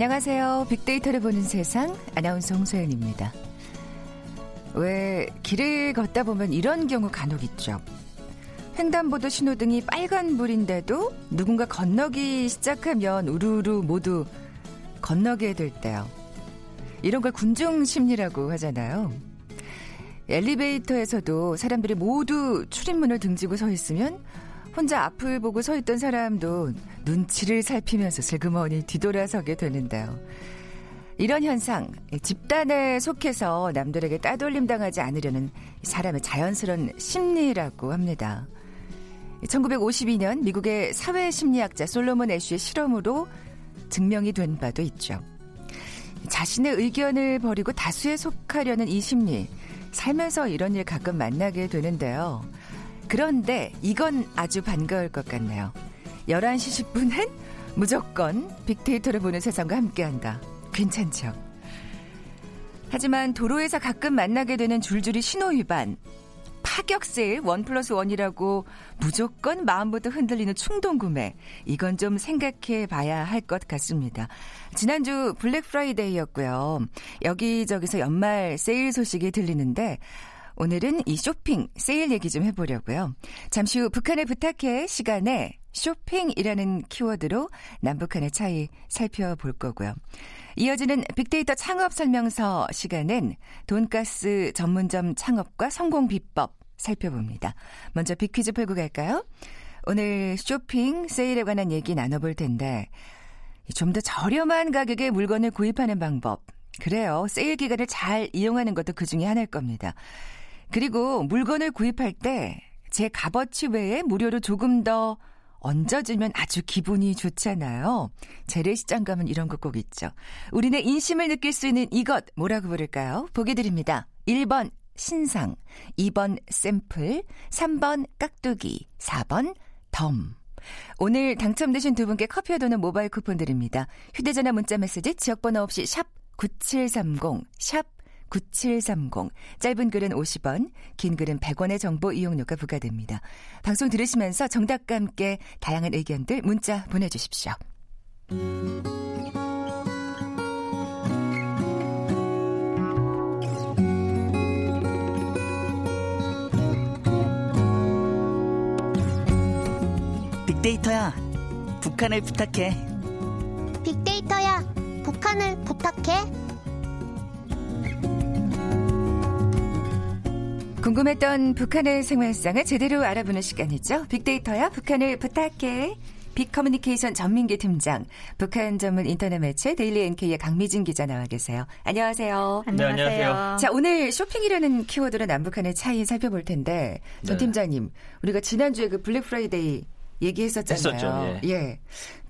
안녕하세요. 빅데이터를 보는 세상 아나운서 홍소연입니다. 왜 길을 걷다 보면 이런 경우 간혹 있죠. 횡단보도 신호등이 빨간불인데도 누군가 건너기 시작하면 우르르 모두 건너게 될 때요. 이런 걸 군중 심리라고 하잖아요. 엘리베이터에서도 사람들이 모두 출입문을 등지고 서 있으면 혼자 앞을 보고 서 있던 사람도 눈치를 살피면서 슬그머니 뒤돌아서게 되는데요. 이런 현상, 집단에 속해서 남들에게 따돌림 당하지 않으려는 사람의 자연스러운 심리라고 합니다. 1952년 미국의 사회심리학자 솔로몬 애쉬의 실험으로 증명이 된 바도 있죠. 자신의 의견을 버리고 다수에 속하려는 이 심리, 살면서 이런 일 가끔 만나게 되는데요. 그런데 이건 아주 반가울 것 같네요. 11시 10분은 무조건 빅데이터를 보는 세상과 함께한다. 괜찮죠? 하지만 도로에서 가끔 만나게 되는 줄줄이 신호 위반, 파격세일 원 플러스 원이라고 무조건 마음부터 흔들리는 충동 구매. 이건 좀 생각해 봐야 할 것 같습니다. 지난주 블랙 프라이데이였고요. 여기저기서 연말 세일 소식이 들리는데 오늘은 이 쇼핑, 세일 얘기 좀 해보려고요. 잠시 후 북한을 부탁해 시간에 쇼핑이라는 키워드로 남북한의 차이 살펴볼 거고요. 이어지는 빅데이터 창업 설명서 시간엔 돈가스 전문점 창업과 성공 비법 살펴봅니다. 먼저 빅퀴즈 풀고 갈까요? 오늘 쇼핑, 세일에 관한 얘기 나눠볼 텐데 좀 더 저렴한 가격에 물건을 구입하는 방법. 그래요. 세일 기간을 잘 이용하는 것도 그 중에 하나일 겁니다. 그리고 물건을 구입할 때 제 값어치 외에 무료로 조금 더 얹어주면 아주 기분이 좋잖아요. 재래시장 가면 이런 거 꼭 있죠. 우리네 인심을 느낄 수 있는 이것 뭐라고 부를까요? 보기 드립니다. 1번 신상, 2번 샘플, 3번 깍두기, 4번 덤. 오늘 당첨되신 두 분께 커피와 도는 모바일 쿠폰 드립니다. 휴대전화 문자 메시지 지역번호 없이 샵 9730, 샵 9730. 짧은 글은 50원, 긴 글은 100원의 정보 이용료가 부과됩니다. 방송 들으시면서 정답과 함께 다양한 의견들 문자 보내주십시오. 빅데이터야, 북한을 부탁해. 빅데이터야, 북한을 부탁해. 궁금했던 북한의 생활상을 제대로 알아보는 시간이죠. 빅데이터야 북한을 부탁해. 빅커뮤니케이션 전민기 팀장, 북한 전문 인터넷 매체 데일리 NK의 강미진 기자 나와 계세요. 안녕하세요. 네, 안녕하세요. 자, 오늘 쇼핑이라는 키워드로 남북한의 차이 살펴볼 텐데, 전 네. 팀장님, 우리가 지난주에 그 블랙 프라이데이 얘기했었잖아요. 했었죠, 예. 예.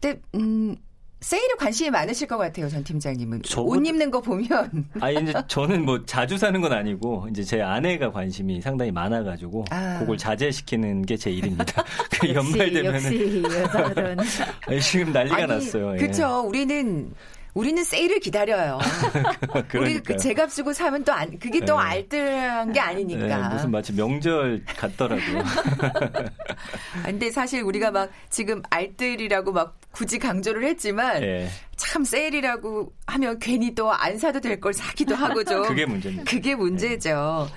근데, 음, 세일에 관심이 많으실 것 같아요, 전 팀장님은. 저... 옷 입는 거 보면. 아, 이제 저는 뭐 자주 사는 건 아니고, 이제 제 아내가 관심이 상당히 많아가지고, 아. 그걸 자제시키는 게 제 일입니다. 그 연말 되면은. 역시 여자들은. 지금 난리가 아니, 났어요. 예. 그쵸. 우리는 우리는 세일을 기다려요. 우리 그 제 값 쓰고 사면 또 안, 그게 또 네. 알뜰한 게 아니니까. 네, 무슨 마치 명절 같더라고요. 근데 사실 우리가 막 지금 알뜰이라고 막 굳이 강조를 했지만 네. 참 세일이라고 하면 괜히 또 안 사도 될 걸 사기도 하고 좀. 그게 문제입니다. 그게 문제죠.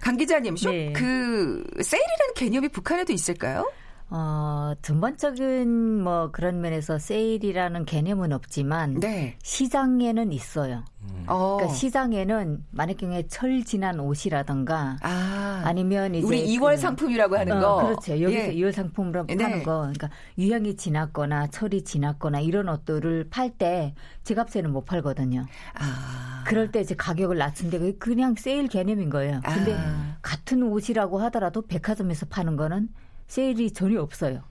강 기자님, 쇼, 네. 그 세일이라는 개념이 북한에도 있을까요? 어, 전반적인 뭐 그런 면에서 세일이라는 개념은 없지만 네. 시장에는 있어요. 음. 그러니까 시장에는 만약 경우에 철 지난 옷이라든가 아, 니면 이제 우리 2월 그, 상품이라고 하는 어, 거 그렇죠. 여기서 예. 2월 상품으로 네. 하는 거. 그러니까 유형이 지났거나 철이 지났거나 이런 옷들을 팔 때 제값에는 못 팔거든요. 아. 그럴 때 이제 가격을 낮춘데 그냥 세일 개념인 거예요. 근데 아. 같은 옷이라고 하더라도 백화점에서 파는 거는 세일이 전혀 없어요.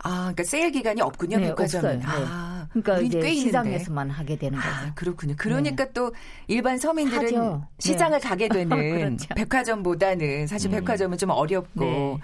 아, 그러니까 세일 기간이 없군요. 네, 없어요. 네. 아, 그러니까 이제 시장에서만 하게 되는 아, 거죠. 아, 그렇군요. 그러니까 네. 또 일반 서민들은. 시장을 네. 가게 되는 그렇죠. 백화점보다는 사실 음. 백화점은 좀 어렵고 네.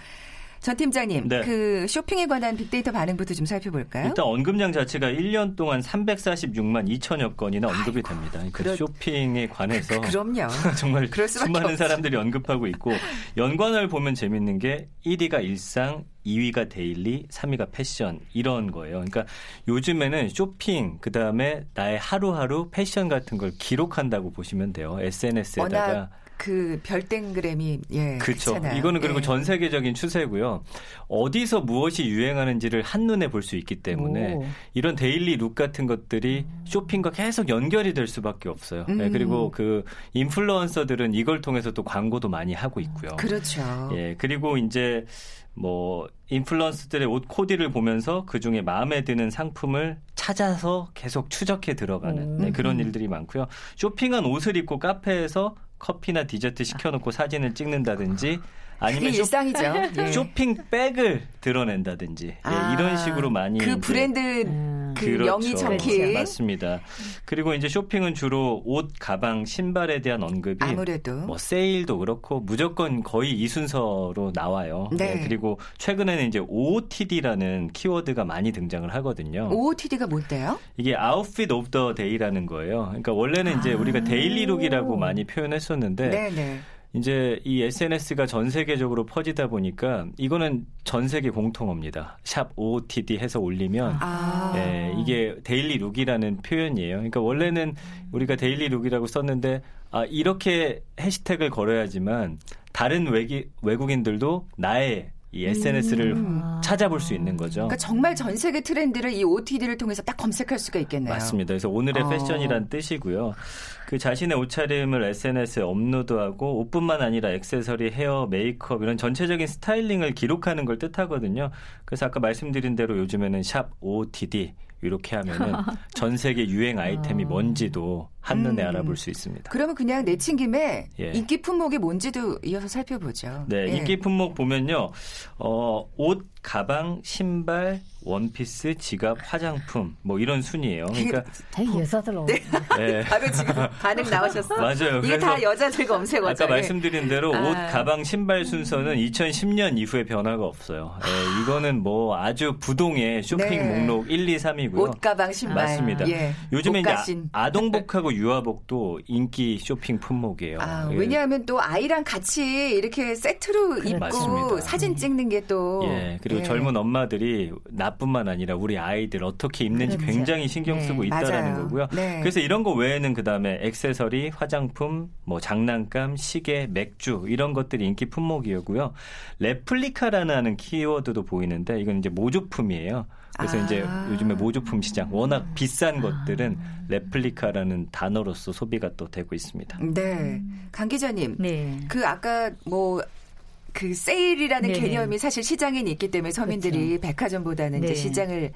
전 팀장님, 네. 그 쇼핑에 관한 빅데이터 반응부터 좀 살펴볼까요? 일단 언급량 자체가 1년 동안 346만 2천여 건이나 언급이 아이고, 됩니다. 그러니까 그러... 쇼핑에 관해서 그, 그럼요. 정말 수많은 없지. 사람들이 언급하고 있고 연관을 보면 재밌는 게 1위가 일상, 2위가 daily, 3위가 패션 이런 거예요. 그러니까 요즘에는 쇼핑 그다음에 나의 하루하루 패션 같은 걸 기록한다고 보시면 돼요. SNS에다가 그 별땡그램이 예 그렇죠. 이거는 그리고 예. 전 세계적인 추세고요. 어디서 무엇이 유행하는지를 한눈에 볼 수 있기 때문에 오. 이런 daily look 같은 것들이 쇼핑과 계속 연결이 될 수밖에 없어요. 예, 음. 예, 그리고 그 인플루언서들은 이걸 통해서 또 광고도 많이 하고 있고요. 그렇죠. 예, 그리고 이제 뭐 인플루언서들의 옷 코디를 보면서 그 중에 마음에 드는 상품을 찾아서 계속 추적해 들어가는 네, 그런 일들이 많고요. 쇼핑한 옷을 입고 카페에서 커피나 디저트 시켜놓고 사진을 찍는다든지 아니면 쇼, 일상이죠. 예. 쇼핑백을 드러낸다든지 예, 아, 예, 이런 식으로 많이 그 브랜드 음. 그 그렇죠. 명이 적힌 그렇죠. 맞습니다. 그리고 이제 쇼핑은 주로 옷, 가방, 신발에 대한 언급이 아무래도 뭐 세일도 그렇고 무조건 거의 이 순서로 나와요. 네. 네. 그리고 최근에는 이제 OOTD라는 키워드가 많이 등장을 하거든요. OOTD가 뭔데요? 이게 outfit of the day라는 거예요. 그러니까 원래는 이제 아. 우리가 daily look이라고 많이 표현했었는데 네네. 이제 이 SNS가 전 세계적으로 퍼지다 보니까 이거는 전 세계 공통어입니다. 샵 OOTD 해서 올리면 아. 예, 이게 daily look이라는 표현이에요. 그러니까 원래는 우리가 daily look이라고 썼는데 아 이렇게 해시태그를 걸어야지만 다른 외기, 외국인들도 나의 이 SNS를 음. 찾아볼 수 있는 거죠. 그러니까 정말 전 세계 트렌드를 이 OOTD를 통해서 딱 검색할 수가 있겠네요. 맞습니다. 그래서 오늘의 어. 패션이란 뜻이고요. 그 자신의 옷차림을 SNS에 업로드하고 옷뿐만 아니라 액세서리, 헤어, 메이크업 이런 전체적인 스타일링을 기록하는 걸 뜻하거든요. 그래서 아까 말씀드린 대로 요즘에는 샵 OOTD 이렇게 하면은 전 세계 유행 아이템이 어. 뭔지도 한눈에 음. 알아볼 수 있습니다. 그러면 그냥 내친 김에 예. 인기 품목이 뭔지도 이어서 살펴보죠. 네, 예. 인기 품목 보면요. 어, 옷, 가방, 신발, 원피스, 지갑, 화장품 뭐 이런 순이에요. 그러니까 여자들 네. 네. 바로 지금 반응 나오셨어. 맞아요. 이게 다 여자들 검색어. 아까 말씀드린 대로 아. 옷, 가방, 신발 순서는 2010년 이후에 변화가 없어요. 네, 이거는 뭐 아주 부동의 쇼핑 네. 목록 1, 2, 3이고요. 옷, 가방, 신발. 맞습니다. 예. 요즘에 이제 아동복하고 유아복도 인기 쇼핑 품목이에요. 아, 예. 왜냐하면 또 아이랑 같이 이렇게 세트로 그래, 입고 맞습니다. 사진 찍는 게 또. 예. 그리고 예. 젊은 엄마들이 나뿐만 아니라 우리 아이들 어떻게 입는지 그렇죠. 굉장히 신경 쓰고 네. 있다라는 맞아요. 거고요. 네. 그래서 이런 거 외에는 그 다음에 액세서리, 화장품, 뭐 장난감, 시계, 맥주 이런 것들이 인기 품목이었고요. 레플리카라는 키워드도 보이는데 이건 이제 모조품이에요. 그래서 아. 이제 요즘에 모조품 시장 워낙 비싼 것들은 레플리카라는 단어로서 소비가 또 되고 있습니다. 네. 강 기자님. 네. 그 아까 뭐그 세일이라는 네 개념이 사실 시장에 있기 때문에 서민들이 그렇죠. 백화점보다는 네. 이제 시장을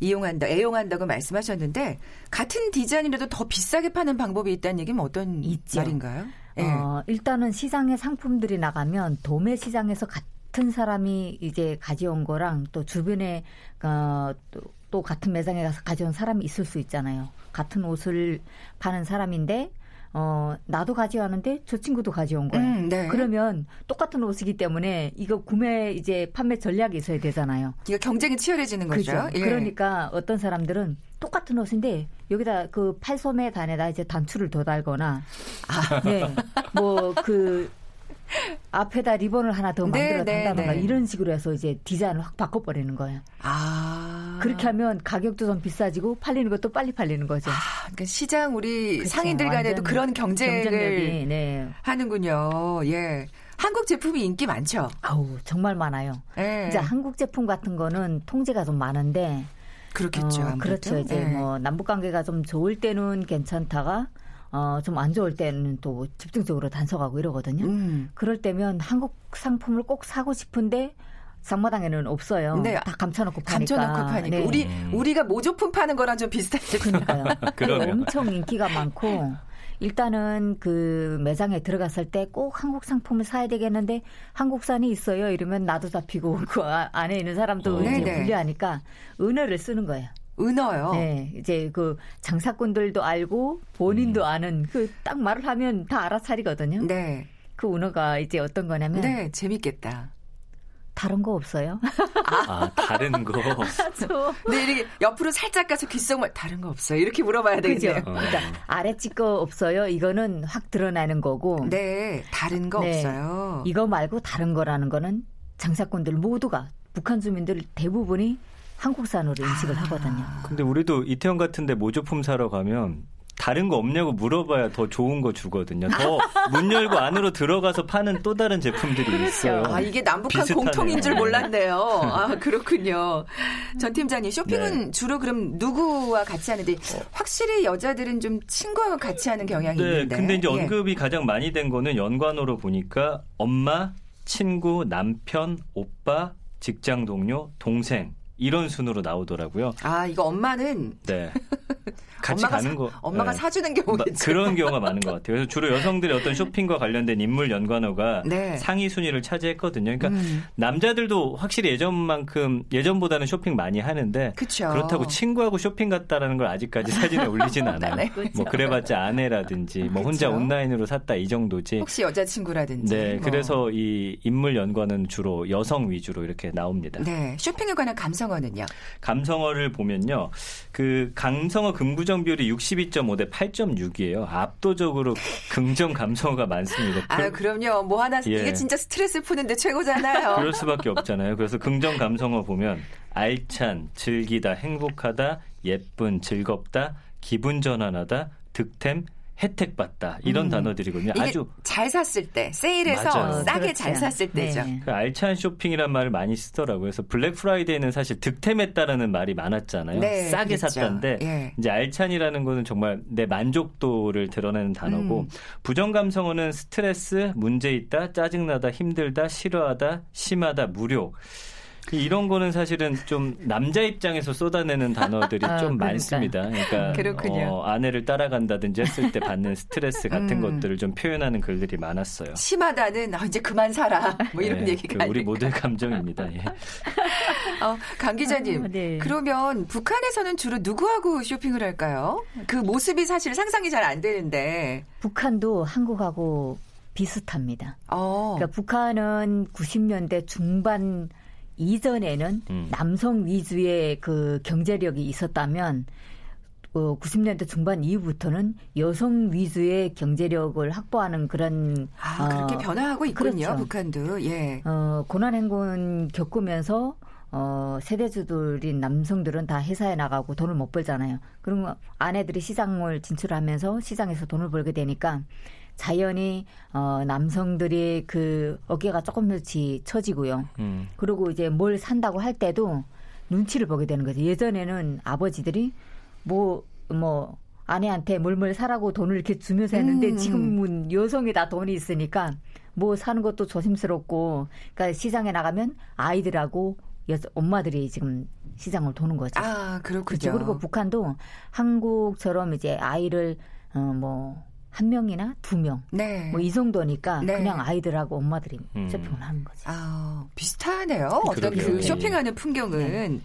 이용한다, 애용한다고 말씀하셨는데 같은 디자인이라도 더 비싸게 파는 방법이 있다는 얘기는 어떤 있죠. 말인가요? 네. 어, 일단은 시장에 상품들이 나가면 도매 시장에서 같은 사람이 이제 가져온 거랑 또 주변에 어, 또, 또 같은 매장에 가서 가져온 사람이 있을 수 있잖아요. 같은 옷을 파는 사람인데 어, 나도 가져왔는데 저 친구도 가져온 거예요. 음, 네. 그러면 똑같은 옷이기 때문에 이거 구매 이제 판매 전략이 있어야 되잖아요. 이거 경쟁이 치열해지는 거죠. 그렇죠. 예. 그러니까 어떤 사람들은 똑같은 옷인데 여기다 그 팔소매 단에다 이제 단추를 더 달거나 아. 네. 뭐 그 앞에다 리본을 하나 더 네, 만들어 네, 단다던가 네, 이런 식으로 해서 이제 디자인을 확 바꿔버리는 거예요. 아. 그렇게 하면 가격도 좀 비싸지고 팔리는 것도 빨리 팔리는 거죠. 아, 그러니까 시장 우리 그쵸, 상인들 간에도 그런 경쟁을 네. 하는군요. 예. 한국 제품이 인기 많죠? 아우, 정말 많아요. 네. 이제 한국 제품 같은 거는 통제가 좀 많은데 그렇겠죠. 어, 그렇죠. 이제 네. 뭐 남북 관계가 좀 좋을 때는 괜찮다가 어, 좀 안 좋을 때는 또 집중적으로 단속하고 이러거든요. 음. 그럴 때면 한국 상품을 꼭 사고 싶은데 상마당에는 없어요. 네. 다 감춰놓고 파니까. 감춰놓고 파니까. 네. 우리 우리가 모조품 파는 거랑 좀 비슷하죠. 그러니까요. 엄청 인기가 많고 일단은 그 매장에 들어갔을 때 꼭 한국 상품을 사야 되겠는데 한국산이 있어요. 이러면 나도 잡히고 그 아, 안에 있는 사람도 어. 이제 불리하니까 은어를 쓰는 거예요. 은어요. 네, 이제 그 장사꾼들도 알고 본인도 음. 아는 그 딱 말을 하면 다 알아차리거든요. 네. 그 은어가 이제 어떤 거냐면 네, 재밌겠다. 다른 거 없어요? 아, 다른 거. 네, 이렇게 옆으로 살짝 가서 귓속말 다른 거 없어요? 이렇게 물어봐야 되겠네요. 그죠? 그러니까 아래집 거 없어요. 이거는 확 드러나는 거고. 네, 다른 거 네, 없어요. 이거 말고 다른 거라는 거는 장사꾼들 모두가 북한 주민들 대부분이 한국산으로 인식을 아. 하거든요. 근데 우리도 이태원 같은데 모조품 사러 가면 다른 거 없냐고 물어봐야 더 좋은 거 주거든요. 더 문 열고 안으로 들어가서 파는 또 다른 제품들이 그렇죠. 있어요. 아, 이게 남북한 비슷하네요. 공통인 줄 몰랐네요. 아, 그렇군요. 전 팀장님, 쇼핑은 네. 주로 그럼 누구와 같이 하는데 확실히 여자들은 좀 친구와 같이 하는 경향이 네, 있는데. 근데 이제 예. 언급이 예. 가장 많이 된 거는 연관어로 보니까 엄마, 친구, 남편, 오빠, 직장 동료, 동생 이런 순으로 나오더라고요. 아, 이거 엄마는 네. 같이 가는 거 엄마가 네. 사주는 경우겠죠. 그런 경우가 많은 것 같아요. 그래서 주로 여성들의 어떤 쇼핑과 관련된 인물 연관어가 네. 상위 순위를 차지했거든요. 그러니까 음. 남자들도 확실히 예전만큼 예전보다는 쇼핑 많이 하는데 그쵸. 그렇다고 친구하고 쇼핑 갔다라는 걸 아직까지 사진에 올리지는 않아요. 네, 그렇죠. 뭐 그래봤자 아내라든지 뭐 혼자 온라인으로 샀다 이 정도지. 혹시 여자친구라든지. 네, 뭐. 그래서 이 인물 연관은 주로 여성 위주로 이렇게 나옵니다. 네, 쇼핑에 관한 감성 어는요? 감성어를 보면요, 그 감성어 긍부정 비율이 62.5 대 8.6이에요. 압도적으로 긍정 감성어가 많습니다. 아, 그럼요. 뭐 하나 예. 이게 진짜 스트레스 푸는데 최고잖아요. 그럴 수밖에 없잖아요. 그래서 긍정 감성어 보면 알찬, 즐기다, 행복하다, 예쁜, 즐겁다, 기분 전환하다, 득템, 혜택 받다 이런 음. 단어들이거든요. 아주 잘 샀을 때 세일해서 맞아요. 싸게 그렇죠. 잘 샀을 때죠. 네. 그 알찬 쇼핑이란 말을 많이 쓰더라고요. 그래서 블랙 프라이데이는 사실 득템했다라는 말이 많았잖아요. 네, 싸게 그렇죠. 샀다인데 예. 이제 알찬이라는 거는 정말 내 만족도를 드러내는 단어고 음. 부정 감성어는 스트레스, 문제 있다, 짜증나다, 힘들다, 싫어하다, 심하다, 무료. 그 이런 거는 사실은 좀 남자 입장에서 쏟아내는 단어들이 아, 좀 그러니까. 많습니다. 그러니까 어, 아내를 따라간다든지 했을 때 받는 스트레스 같은 음. 것들을 좀 표현하는 글들이 많았어요. 심하다는 아, 이제 그만 살아 뭐 이런 네, 얘기가 그 우리 모두의 감정입니다. 예. 어, 강 기자님, 아, 네. 그러면 북한에서는 주로 누구하고 쇼핑을 할까요? 그 모습이 사실 상상이 잘 안 되는데. 북한도 한국하고 비슷합니다. 어. 그러니까 북한은 90년대 중반 이전에는 음. 남성 위주의 그 경제력이 있었다면 어, 90년대 중반 이후부터는 여성 위주의 경제력을 확보하는 그런 아, 그렇게 어, 변화하고 있군요. 그렇죠. 북한도 예. 어, 고난 행군 겪으면서 어, 세대주들인 남성들은 다 회사에 나가고 돈을 못 벌잖아요. 그럼 아내들이 시장을 진출하면서 시장에서 돈을 벌게 되니까 자연히 어 남성들이 그 어깨가 조금씩 처지고요. 음. 그리고 이제 뭘 산다고 할 때도 눈치를 보게 되는 거죠. 예전에는 아버지들이 뭐뭐 뭐 아내한테 뭘뭘 사라고 돈을 이렇게 주면서 했는데 음. 지금은 여성이 다 돈이 있으니까 뭐 사는 것도 조심스럽고 그러니까 시장에 나가면 아이들하고 여자, 엄마들이 지금 시장을 도는 거죠. 아, 그렇군요. 그렇죠. 그리고 북한도 한국처럼 이제 아이를 어 뭐 한 명이나 두 명, 네. 뭐이 정도니까 네. 그냥 아이들하고 엄마들이 음. 쇼핑을 하는 거죠. 아, 비슷하네요. 어떤 그 네. 쇼핑하는 풍경은. 네.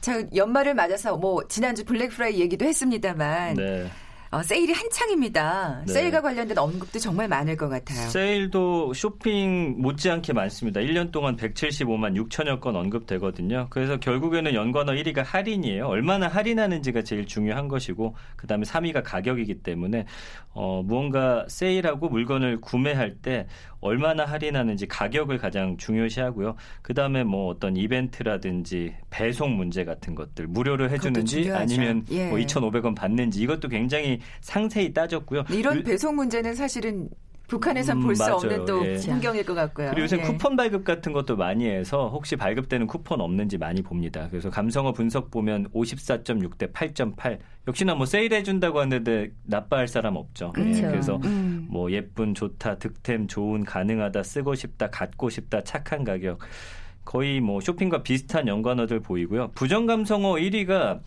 자, 연말을 맞아서 뭐 지난주 블랙 프라이 얘기도 했습니다만 네. 어, 세일이 한창입니다. 네. 세일과 관련된 언급도 정말 많을 것 같아요. 세일도 쇼핑 못지않게 많습니다. 1년 동안 175만 6천여 건 언급되거든요. 그래서 결국에는 연관어 1위가 할인이에요. 얼마나 할인하는지가 제일 중요한 것이고 그다음에 3위가 가격이기 때문에 어, 무언가 세일하고 물건을 구매할 때 얼마나 할인하는지 가격을 가장 중요시하고요. 그 다음에 뭐 어떤 이벤트라든지 배송 문제 같은 것들 무료로 해주는지 아니면 예. 뭐 2,500원 받는지 이것도 굉장히 상세히 따졌고요. 이런 배송 문제는 사실은 북한에선 음, 볼수 없는 또 예. 풍경일 것 같고요. 그리고 요새 예. 쿠폰 발급 같은 것도 많이 해서 혹시 발급되는 쿠폰 없는지 많이 봅니다. 그래서 감성어 분석 보면 54.6 대 8.8 역시나 뭐 세일해 준다고 하는데 나빠할 사람 없죠. 예. 그렇죠. 그래서 음. 뭐 예쁜 좋다 득템 좋은 가능하다 쓰고 싶다 갖고 싶다 착한 가격 거의 뭐 쇼핑과 비슷한 연관어들 보이고요. 부정 감성어 1위가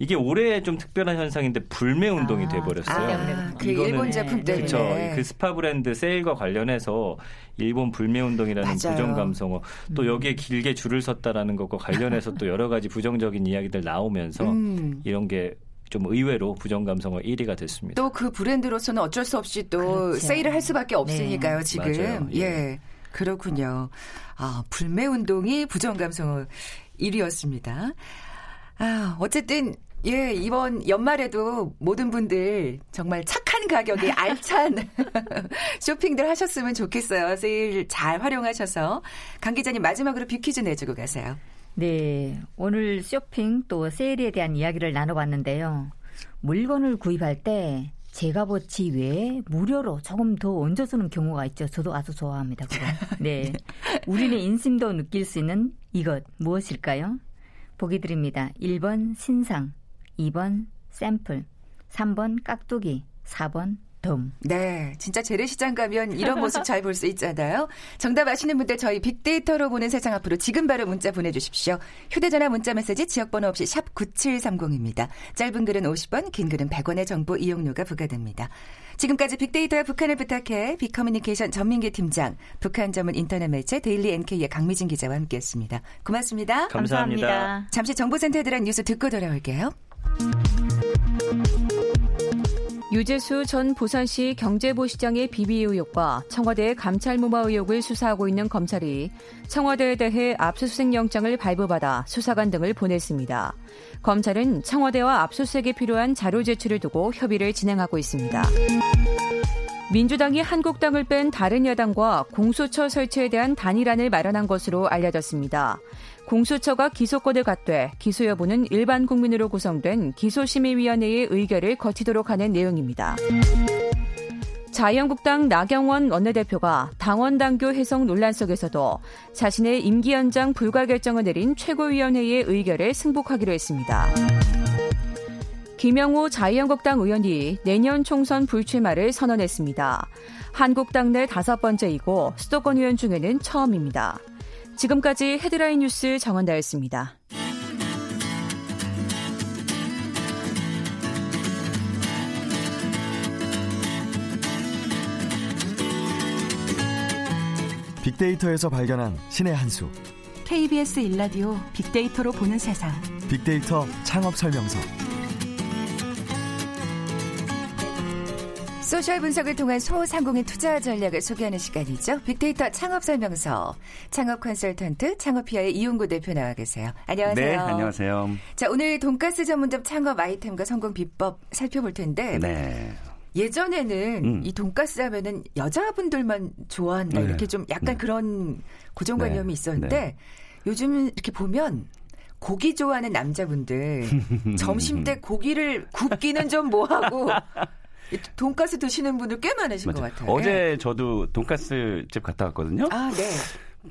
이게 올해 좀 특별한 현상인데 불매 운동이 아, 돼버렸어요. 아, 그 일본 제품 때문에. 그렇죠. 그 스파 브랜드 세일과 관련해서 일본 불매 운동이라는 맞아요. 부정 감성어 또 음. 여기에 길게 줄을 섰다라는 것과 관련해서 또 여러 가지 부정적인 이야기들 나오면서 음. 이런 게좀 의외로 부정 감성어 1위가 됐습니다. 또 그 브랜드로서는 어쩔 수 없이 또 그렇죠. 세일을 할 수밖에 없으니까요, 네. 지금. 맞아요. 예. 예. 그렇군요. 아, 불매 운동이 부정 감성 1위였습니다. 아, 어쨌든 예, 이번 연말에도 모든 분들 정말 착한 가격에 알찬 쇼핑들 하셨으면 좋겠어요. 세일 잘 활용하셔서. 강 기자님 마지막으로 뷰퀴즈 내주고 가세요. 네. 오늘 쇼핑 또 세일에 대한 이야기를 나눠봤는데요. 물건을 구입할 때 제값어치 외에 무료로 조금 더 얹어주는 경우가 있죠. 저도 아주 좋아합니다. 그거. 네. 우리는 인심도 느낄 수 있는 이것 무엇일까요? 보기 드립니다. 1번 신상, 2번 샘플, 3번 깍두기, 4번 덤. 네, 진짜 재래시장 가면 이런 모습 잘 볼 수 있잖아요. 정답 아시는 분들 저희 빅데이터로 보는 세상 앞으로 지금 바로 문자 보내주십시오. 휴대전화 문자 메시지 지역번호 없이 샵 9730입니다. 짧은 글은 50원, 긴 글은 100원의 정보 이용료가 부과됩니다. 지금까지 빅데이터와 북한을 부탁해 빅커뮤니케이션 전민기 팀장, 북한 전문 인터넷 매체 데일리 NK의 강미진 기자와 함께했습니다. 고맙습니다. 감사합니다. 감사합니다. 잠시 정보센터에 들어간 뉴스 듣고 돌아올게요. 유재수 전 부산시 경제부시장의 비위 의혹과 청와대 감찰 무마 의혹을 수사하고 있는 검찰이 청와대에 대해 압수수색 영장을 발부받아 수사관 등을 보냈습니다. 검찰은 청와대와 압수수색에 필요한 자료 제출을 두고 협의를 진행하고 있습니다. 민주당이 한국당을 뺀 다른 여당과 공수처 설치에 대한 단일안을 마련한 것으로 알려졌습니다. 공수처가 기소권을 갖되 기소 여부는 일반 국민으로 구성된 기소심의위원회의 의결을 거치도록 하는 내용입니다. 자유한국당 나경원 원내대표가 당원 당규 해석 논란 속에서도 자신의 임기 연장 불가 결정을 내린 최고위원회의 의결에 승복하기로 했습니다. 김영우 자유한국당 의원이 내년 총선 불출마를 선언했습니다. 한국당 내 다섯 번째이고 수도권 의원 중에는 처음입니다. 지금까지 헤드라인 뉴스 정원다였습니다. 빅데이터에서 발견한 신의 한 수. KBS 일라디오 빅데이터로 보는 세상. 빅데이터 창업 설명서. 소셜 분석을 통한 소상공인 투자 전략을 소개하는 시간이죠. 빅데이터 창업 설명서. 창업 컨설턴트 창업피아의 이용구 대표 나와 계세요. 안녕하세요. 네, 안녕하세요. 자, 오늘 돈가스 전문점 창업 아이템과 성공 비법 살펴볼 텐데. 네. 예전에는 음. 이 돈가스 하면은 여자분들만 좋아한다. 네. 이렇게 좀 약간 네. 그런 고정관념이 네. 있었는데 네. 요즘 이렇게 보면 고기 좋아하는 남자분들 점심 때 고기를 굽기는 좀 뭐하고 돈가스 드시는 분들 꽤 많으신 맞아요. 것 같아요. 어제 저도 돈가스 집 갔다 왔거든요. 아, 네.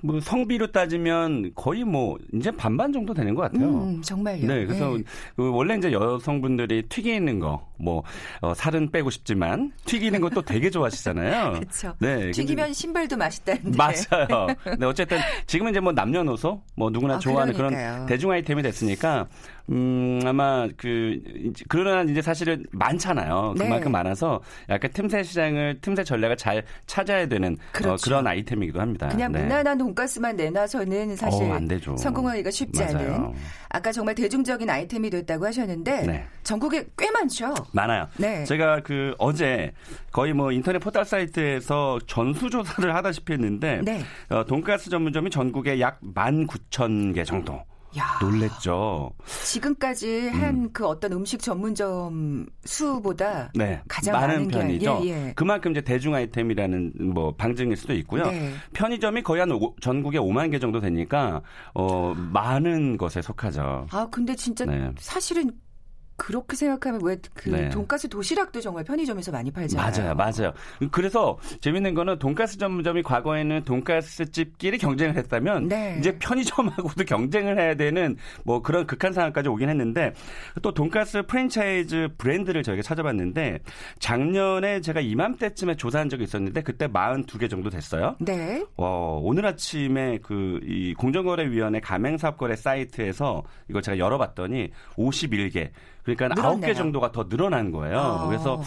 뭐 성비로 따지면 거의 뭐 이제 반반 정도 되는 것 같아요. 음, 정말요. 네, 그래서 네. 그 원래 이제 여성분들이 튀기는 거, 뭐 어, 살은 빼고 싶지만 튀기는 것도 되게 좋아하시잖아요. 그렇죠. 네, 튀기면 신발도 맛있다는데. 맞아요. 네, 어쨌든 지금은 이제 뭐 남녀노소 뭐 누구나 아, 좋아하는 그러니까요. 그런 대중 아이템이 됐으니까 음, 아마 그, 그러나 이제 사실은 많잖아요. 그만큼 네. 많아서 약간 틈새 시장을, 틈새 전략을 잘 찾아야 되는 어, 그렇죠. 어, 그런 아이템이기도 합니다. 그냥 네. 무난한 돈가스만 내놔서는 사실 어, 성공하기가 쉽지 맞아요. 않은. 아까 정말 대중적인 아이템이 됐다고 하셨는데 네. 전국에 꽤 많죠. 많아요. 네. 제가 그 어제 거의 뭐 인터넷 포털 사이트에서 전수조사를 하다시피 했는데 네. 어, 돈가스 전문점이 전국에 약 19,000개 정도. 야, 놀랬죠. 지금까지 한그 음. 어떤 음식 전문점 수보다 네, 가장 많은, 많은 편이죠. 예, 예. 그만큼 이제 대중 아이템이라는 뭐 방증일 수도 있고요. 네. 편의점이 거의 한 오, 전국에 5만 개 정도 되니까 어 많은 것에 속하죠. 아 근데 진짜 네. 사실은 그렇게 생각하면 왜그 네. 돈가스 도시락도 정말 편의점에서 많이 팔잖아요. 맞아요, 맞아요. 그래서 재밌는 거는 돈가스 전문점이 과거에는 돈가스 집끼리 경쟁을 했다면 네. 이제 편의점하고도 경쟁을 해야 되는 뭐 그런 극한 상황까지 오긴 했는데 또 돈가스 프랜차이즈 브랜드를 저희가 찾아봤는데 작년에 제가 이맘때쯤에 조사한 적이 있었는데 그때 42개 정도 됐어요. 네. 어, 오늘 아침에 그 이 공정거래위원회 가맹사업거래 사이트에서 이걸 제가 열어봤더니 51개. 그러니까 아홉 개 정도가 더 늘어난 거예요. 어. 그래서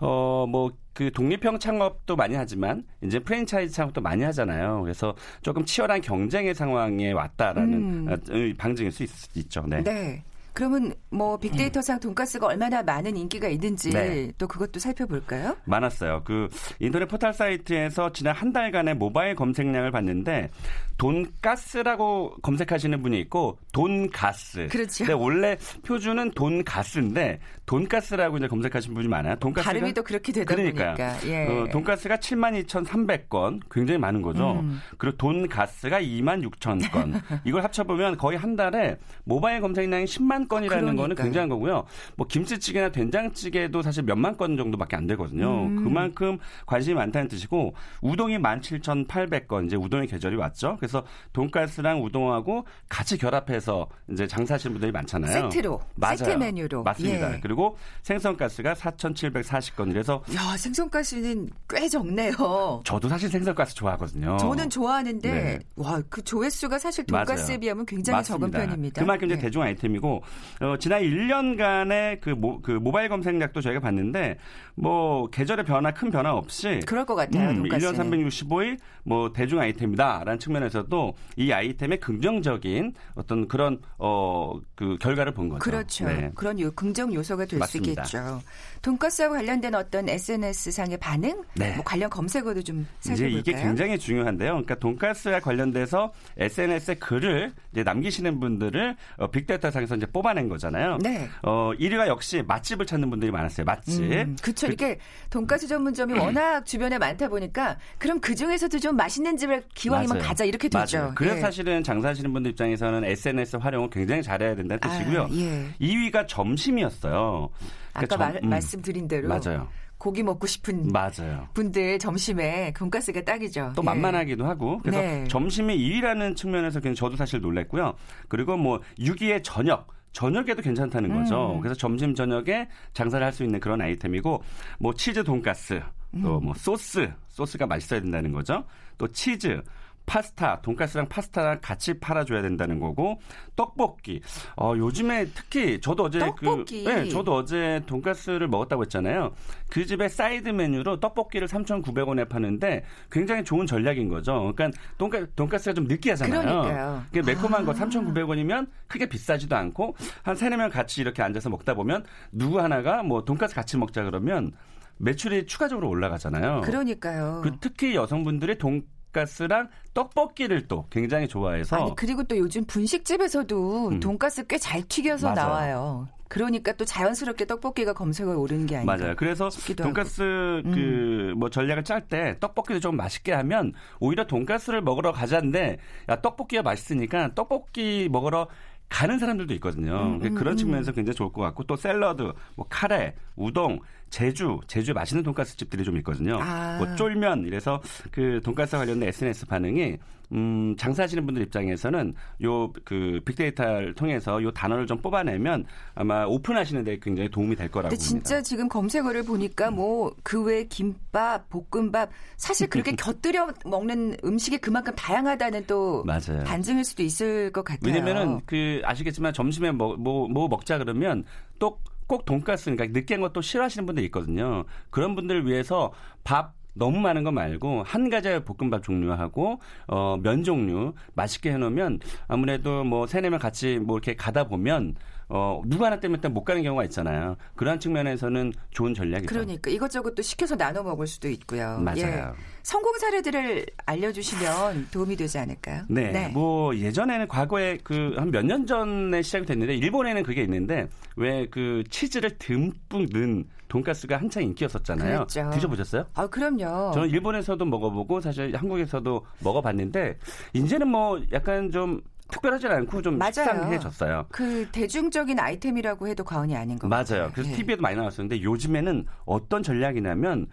어 뭐 그 독립형 창업도 많이 하지만 이제 프랜차이즈 창업도 많이 하잖아요. 그래서 조금 치열한 경쟁의 상황에 왔다라는 음. 어, 방증일 수 있, 죠 네. 네. 그러면 뭐 빅데이터상 돈가스가 얼마나 많은 인기가 있는지 네. 또 그것도 살펴볼까요? 많았어요. 그 인터넷 포털 사이트에서 지난 한 달간의 모바일 검색량을 봤는데 돈가스라고 검색하시는 분이 있고 돈가스. 그렇죠. 근데 원래 표준은 돈가스인데 돈가스라고 이제 검색하시는 분이 많아요. 돈가스가 발음이 또 그렇게 되다 그러니까요. 보니까. 예. 어, 돈가스가 72,300건 굉장히 많은 거죠. 음. 그리고 돈가스가 26,000건. 이걸 합쳐 보면 거의 한 달에 모바일 검색량이 10만 건이라는 그러니까요. 거는 굉장한 거고요. 뭐 김치찌개나 된장찌개도 사실 몇만 건 정도밖에 안 되거든요. 음. 그만큼 관심이 많다는 뜻이고 우동이 17,800건 이제 우동의 계절이 왔죠. 그래서 돈가스랑 우동하고 같이 결합해서 이제 장사하시는 분들이 많잖아요. 세트로. 맞아요. 세트 메뉴로. 맞습니다. 예. 그리고 생선가스가 4,740건. 이래서 야, 생선가스는 꽤 적네요. 저도 사실 생선가스 좋아하거든요. 저는 좋아하는데 네. 와, 그 조회수가 사실 돈가스에 비하면 굉장히 맞습니다. 적은 편입니다. 그만큼 이제 예. 대중 아이템이고 어, 지난 1년간의 그, 모, 그 모바일 검색량도 저희가 봤는데 뭐 계절의 변화 큰 변화 없이 그럴 것 같아요. 음, 1년 365일 뭐 대중 아이템이다라는 측면에서도 이 아이템의 긍정적인 어떤 그런 어 그 결과를 본 거죠. 그렇죠. 네. 그런 요, 긍정 요소가 될 수 있겠죠. 돈가스와 관련된 어떤 SNS 상의 반응, 네. 뭐 관련 검색어도 좀 살펴볼까요? 이제 이게 굉장히 중요한데요. 그러니까 돈가스와 관련돼서 SNS에 글을 이제 남기시는 분들을 어, 빅데이터 상에서 이제 뽑아 낸 거잖아요. 네. 어 1위가 역시 맛집을 찾는 분들이 많았어요. 맛집. 음, 그렇죠. 이게 돈가스 전문점이 음. 워낙 주변에 많다 보니까 그럼 그 중에서도 좀 맛있는 집을 기왕이면 가자 이렇게 되죠. 맞아요. 그래서 예. 사실은 장사하시는 분들 입장에서는 SNS 활용을 굉장히 잘해야 된다는 아, 뜻이고요. 아, 예. 2위가 점심이었어요. 그러니까 아까 점, 말, 음, 말씀드린 대로 맞아요. 고기 먹고 싶은 맞아요. 분들 점심에 돈가스가 딱이죠. 또 예. 만만하기도 하고 그래서 네. 점심이 2위라는 측면에서 저도 사실 놀랬고요. 그리고 뭐 6위의 저녁 저녁에도 괜찮다는 거죠. 음. 그래서 점심 저녁에 장사를 할 수 있는 그런 아이템이고 뭐 치즈 돈가스 또뭐 음. 소스 소스가 맛있어야 된다는 거죠. 또 치즈 파스타, 돈가스랑 파스타랑 같이 팔아줘야 된다는 거고 떡볶이. 어, 요즘에 특히 저도 어제 그 떡볶이. 그, 네, 저도 어제 돈가스를 먹었다고 했잖아요. 그 집의 사이드 메뉴로 떡볶이를 3,900원에 파는데 굉장히 좋은 전략인 거죠. 그러니까 돈가, 돈가스가 좀 느끼하잖아요. 그러니까요. 매콤한 아. 거 3,900원이면 크게 비싸지도 않고 한 3, 4명 같이 이렇게 앉아서 먹다 보면 누구 하나가 뭐 돈가스 같이 먹자 그러면 매출이 추가적으로 올라가잖아요. 그러니까요. 그 특히 여성분들이 돈 돈가스랑 떡볶이를 또 굉장히 좋아해서 아니 그리고 또 요즘 분식집에서도 음. 돈가스 꽤 잘 튀겨서 맞아요. 나와요. 그러니까 또 자연스럽게 떡볶이가 검색어에 오르는 게 아닌가. 맞아요. 그래서 돈가스 음. 그뭐 전략을 짤 때 떡볶이를 좀 맛있게 하면 오히려 돈가스를 먹으러 가자는데 야 떡볶이가 맛있으니까 떡볶이 먹으러 가는 사람들도 있거든요. 음, 음, 그런 음. 측면에서 굉장히 좋을 것 같고 또 샐러드, 뭐 카레, 우동 제주, 제주에 맛있는 돈가스 집들이 좀 있거든요. 아. 뭐 쫄면 이래서 그 돈가스 관련된 SNS 반응이 음, 장사하시는 분들 입장에서는 요 그 빅데이터를 통해서 요 단어를 좀 뽑아내면 아마 오픈하시는 데 굉장히 도움이 될 거라고 근데 진짜 봅니다. 지금 검색어를 보니까 뭐 그 외 김밥, 볶음밥 사실 그렇게 곁들여 먹는 음식이 그만큼 다양하다는 또 맞아요. 반증일 수도 있을 것 같아요. 왜냐면은 그 아시겠지만 점심에 뭐, 뭐, 뭐 먹자 그러면 또꼭 돈가스, 그러니까 느끼한 것도 싫어하시는 분들 있거든요. 그런 분들을 위해서 밥 너무 많은 거 말고 한 가지의 볶음밥 종류하고 어, 면 종류 맛있게 해놓으면 아무래도 뭐 세네 명 같이 뭐 이렇게 가다 보면 어, 누구 하나 때문에 못 가는 경우가 있잖아요. 그러한 측면에서는 좋은 전략이죠. 그러니까 이것저것 또 시켜서 나눠 먹을 수도 있고요. 맞아요. 예. 성공 사례들을 알려주시면 도움이 되지 않을까요? 네. 네. 뭐 예전에는 과거에 그 한 몇 년 전에 시작이 됐는데 일본에는 그게 있는데 왜 그 치즈를 듬뿍 넣은 돈가스가 한창 인기였었잖아요. 그렇죠. 드셔보셨어요? 아 그럼요. 저는 일본에서도 먹어보고 사실 한국에서도 먹어봤는데 이제는 뭐 약간 좀 특별하지 않고 좀 맞아요. 식상해졌어요. 그 대중적인 아이템이라고 해도 과언이 아닌 것 맞아요. 같아요. 그래서 예. TV에도 많이 나왔었는데 요즘에는 어떤 전략이냐면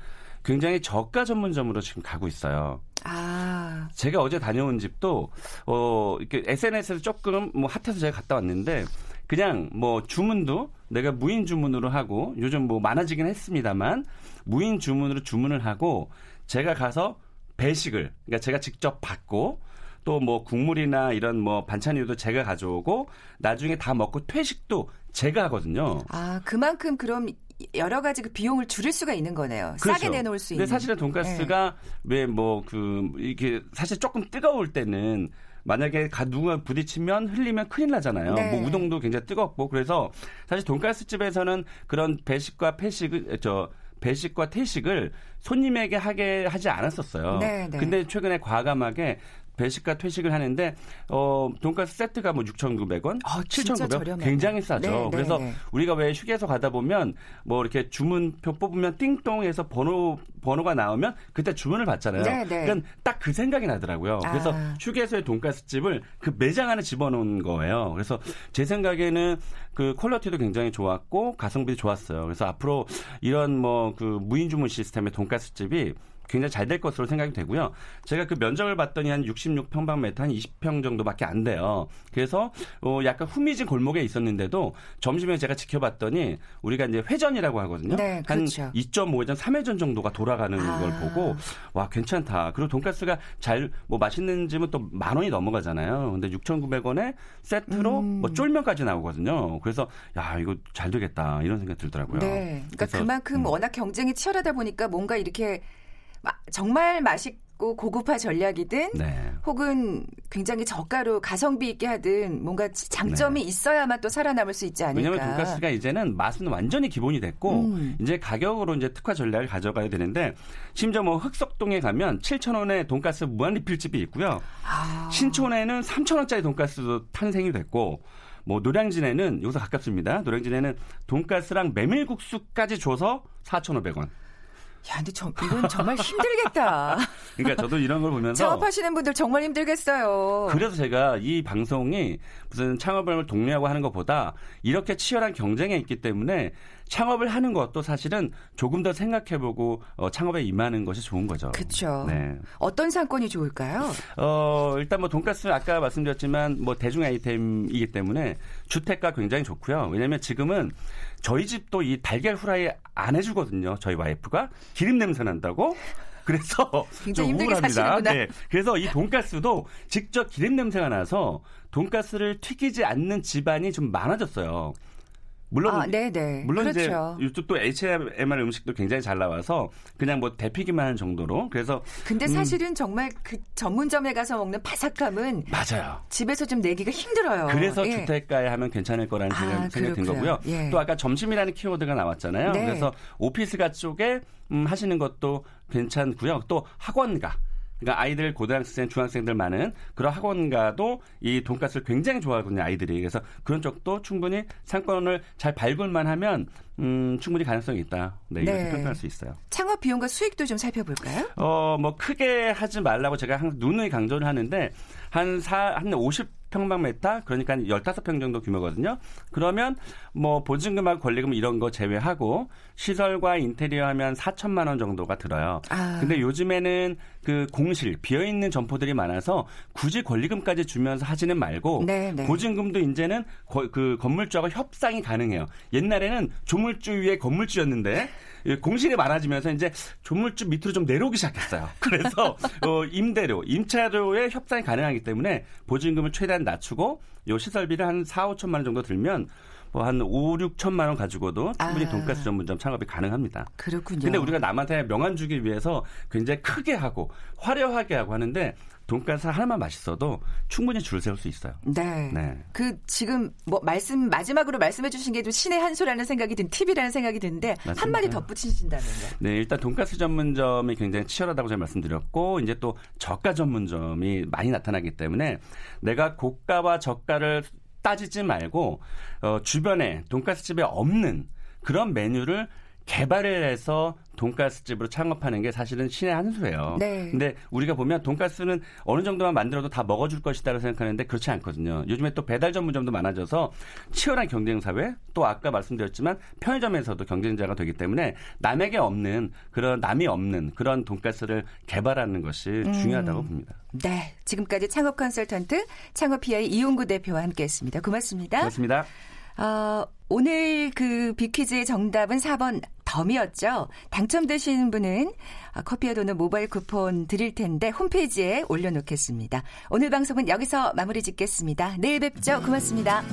굉장히 저가 전문점으로 지금 가고 있어요. 아. 제가 어제 다녀온 집도 어 이렇게 SNS에서 조금 뭐 핫해서 제가 갔다 왔는데 그냥 뭐 주문도 내가 무인 주문으로 하고 요즘 뭐 많아지긴 했습니다만 무인 주문으로 주문을 하고 제가 가서 배식을 그러니까 제가 직접 받고 또 뭐 국물이나 이런 뭐 반찬류도 제가 가져오고 나중에 다 먹고 퇴식도 제가 하거든요. 아 그만큼 그럼 여러 가지 그 비용을 줄일 수가 있는 거네요. 그렇죠. 싸게 내놓을 수 있는. 근데 사실은 돈가스가 네. 왜뭐 그 이게 사실 조금 뜨거울 때는 만약에 가 누가 부딪히면 흘리면 큰일 나잖아요. 네. 뭐 우동도 굉장히 뜨겁고 그래서 사실 돈가스 집에서는 그런 배식과 패식을 저 배식과 태식을 손님에게 하게 하지 않았었어요. 네, 네. 근데 최근에 과감하게 배식과 퇴식을 하는데 어 돈가스 세트가 뭐 6,900원, 아, 7,900원 굉장히 싸죠. 네, 네, 그래서 네. 우리가 왜 휴게소 가다 보면 뭐 이렇게 주문표 뽑으면 띵동해서 번호 번호가 나오면 그때 주문을 받잖아요. 네, 네. 그러니까 딱 그 생각이 나더라고요. 그래서 아. 휴게소의 돈가스 집을 그 매장 안에 집어넣은 거예요. 그래서 제 생각에는 그 퀄리티도 굉장히 좋았고 가성비도 좋았어요. 그래서 앞으로 이런 뭐 그 무인 주문 시스템의 돈가스 집이 굉장히 잘 될 것으로 생각이 되고요. 제가 그 면적을 봤더니 한 66평방미터 한 20평 정도밖에 안 돼요. 그래서 어 약간 후미진 골목에 있었는데도 점심에 제가 지켜봤더니 우리가 이제 회전이라고 하거든요. 네, 그렇죠. 한 2.5회전, 3회전 정도가 돌아가는 아. 걸 보고 와 괜찮다. 그리고 돈가스가 잘 뭐 맛있는 집은 또 만 원이 넘어가잖아요. 근데 6,900원에 세트로 음. 뭐 쫄면까지 나오거든요. 그래서 야 이거 잘 되겠다 이런 생각이 들더라고요. 네, 그러니까 그만큼 음. 워낙 경쟁이 치열하다 보니까 뭔가 이렇게 정말 맛있고 고급화 전략이든 네. 혹은 굉장히 저가로 가성비 있게 하든 뭔가 장점이 네. 있어야만 또 살아남을 수 있지 않을까. 왜냐하면 돈가스가 이제는 맛은 완전히 기본이 됐고 음. 이제 가격으로 이제 특화 전략을 가져가야 되는데 심지어 뭐 흑석동에 가면 7천 원에 돈가스 무한 리필집이 있고요. 아. 신촌에는 3천 원짜리 돈가스도 탄생이 됐고 뭐 노량진에는 여기서 가깝습니다. 노량진에는 돈가스랑 메밀국수까지 줘서 4,500원. 야, 근데 저, 이건 정말 힘들겠다. 그러니까 저도 이런 걸 보면서 창업하시는 분들 정말 힘들겠어요. 그래서 제가 이 방송이 무슨 창업을 독려하고 하는 것보다 이렇게 치열한 경쟁에 있기 때문에 창업을 하는 것도 사실은 조금 더 생각해보고 어, 창업에 임하는 것이 좋은 거죠. 그렇죠. 네. 어떤 상권이 좋을까요? 어, 일단 뭐 돈가스 아까 말씀드렸지만 뭐 대중 아이템이기 때문에 주택가 굉장히 좋고요. 왜냐하면 지금은 저희 집도 이 달걀 후라이 안 해주거든요. 저희 와이프가 기름 냄새 난다고. 그래서 좀 우울합니다. 네. 그래서 이 돈가스도 직접 기름 냄새가 나서 돈가스를 튀기지 않는 집안이 좀 많아졌어요. 물론 아, 네네. 물론 그렇죠. 이제 요즘 또 HMR 음식도 굉장히 잘 나와서 그냥 뭐 데피기만 하는 정도로 그래서 근데 음. 사실은 음. 정말 그 전문점에 가서 먹는 바삭함은 맞아요. 집에서 좀 내기가 힘들어요. 그래서 예. 주택가에 하면 괜찮을 거라는 아, 생각, 생각이 든 거고요. 예. 또 아까 점심이라는 키워드가 나왔잖아요. 네. 그래서 오피스가 쪽에 음, 하시는 것도 괜찮고요. 또 학원가 그러니까 아이들 고등학생, 중학생들 많은 그런 학원가도 이 돈가스를 굉장히 좋아하거든요, 아이들이. 그래서 그런 쪽도 충분히 상권을 잘 밟을만 하면 음, 충분히 가능성이 있다. 네, 이렇게 네. 평가할 수 있어요. 창업 비용과 수익도 좀 살펴볼까요? 어, 뭐 크게 하지 말라고 제가 항상 누누이 강조를 하는데 한 사, 한 50, 평방메타 그러니까 15평 정도 규모거든요. 그러면 뭐 보증금하고 권리금 이런 거 제외하고 시설과 인테리어 하면 4천만 원 정도가 들어요. 아. 근데 요즘에는 그 공실 비어 있는 점포들이 많아서 굳이 권리금까지 주면서 하지는 말고 네네. 네. 보증금도 이제는 거, 그 건물주하고 협상이 가능해요. 옛날에는 조물주 위에 건물주였는데 공실이 많아지면서 이제 조물주 밑으로 좀 내려오기 시작했어요. 그래서 어, 임대료, 임차료의 협상이 가능하기 때문에 보증금을 최대한 낮추고 요 시설비를 한 4, 5천만 원 정도 들면 뭐 한 5, 6천만 원 가지고도 충분히 아. 돈가스 전문점 창업이 가능합니다. 그렇군요. 근데 우리가 남한테 명함 주기 위해서 굉장히 크게 하고 화려하게 하고 하는데 돈가스 하나만 맛있어도 충분히 줄 세울 수 있어요. 네. 네. 그 지금 뭐 말씀 마지막으로 말씀해 주신 게 좀 신의 한 수라는 생각이 든 팁이라는 생각이 드는데 맞습니다. 한마디 덧붙이신다면요. 네, 일단 돈가스 전문점이 굉장히 치열하다고 제가 말씀드렸고 이제 또 저가 전문점이 많이 나타나기 때문에 내가 고가와 저가를 따지지 말고 어, 주변에 돈가스 집에 없는 그런 메뉴를 개발을 해서 돈가스 집으로 창업하는 게 사실은 신의 한 수예요. 네. 근데 우리가 보면 돈가스는 어느 정도만 만들어도 다 먹어줄 것이다라고 생각하는데 그렇지 않거든요. 요즘에 또 배달 전문점도 많아져서 치열한 경쟁 사회 또 아까 말씀드렸지만 편의점에서도 경쟁자가 되기 때문에 남에게 없는 그런 남이 없는 그런 돈가스를 개발하는 것이 음. 중요하다고 봅니다. 네. 지금까지 창업 컨설턴트 창업피아의 이용구 대표와 함께했습니다. 고맙습니다. 고맙습니다. 어, 오늘 그 비퀴즈의 정답은 4번 덤이었죠. 당첨되신 분은 커피와 도는 모바일 쿠폰 드릴 텐데 홈페이지에 올려놓겠습니다. 오늘 방송은 여기서 마무리 짓겠습니다. 내일 뵙죠. 고맙습니다.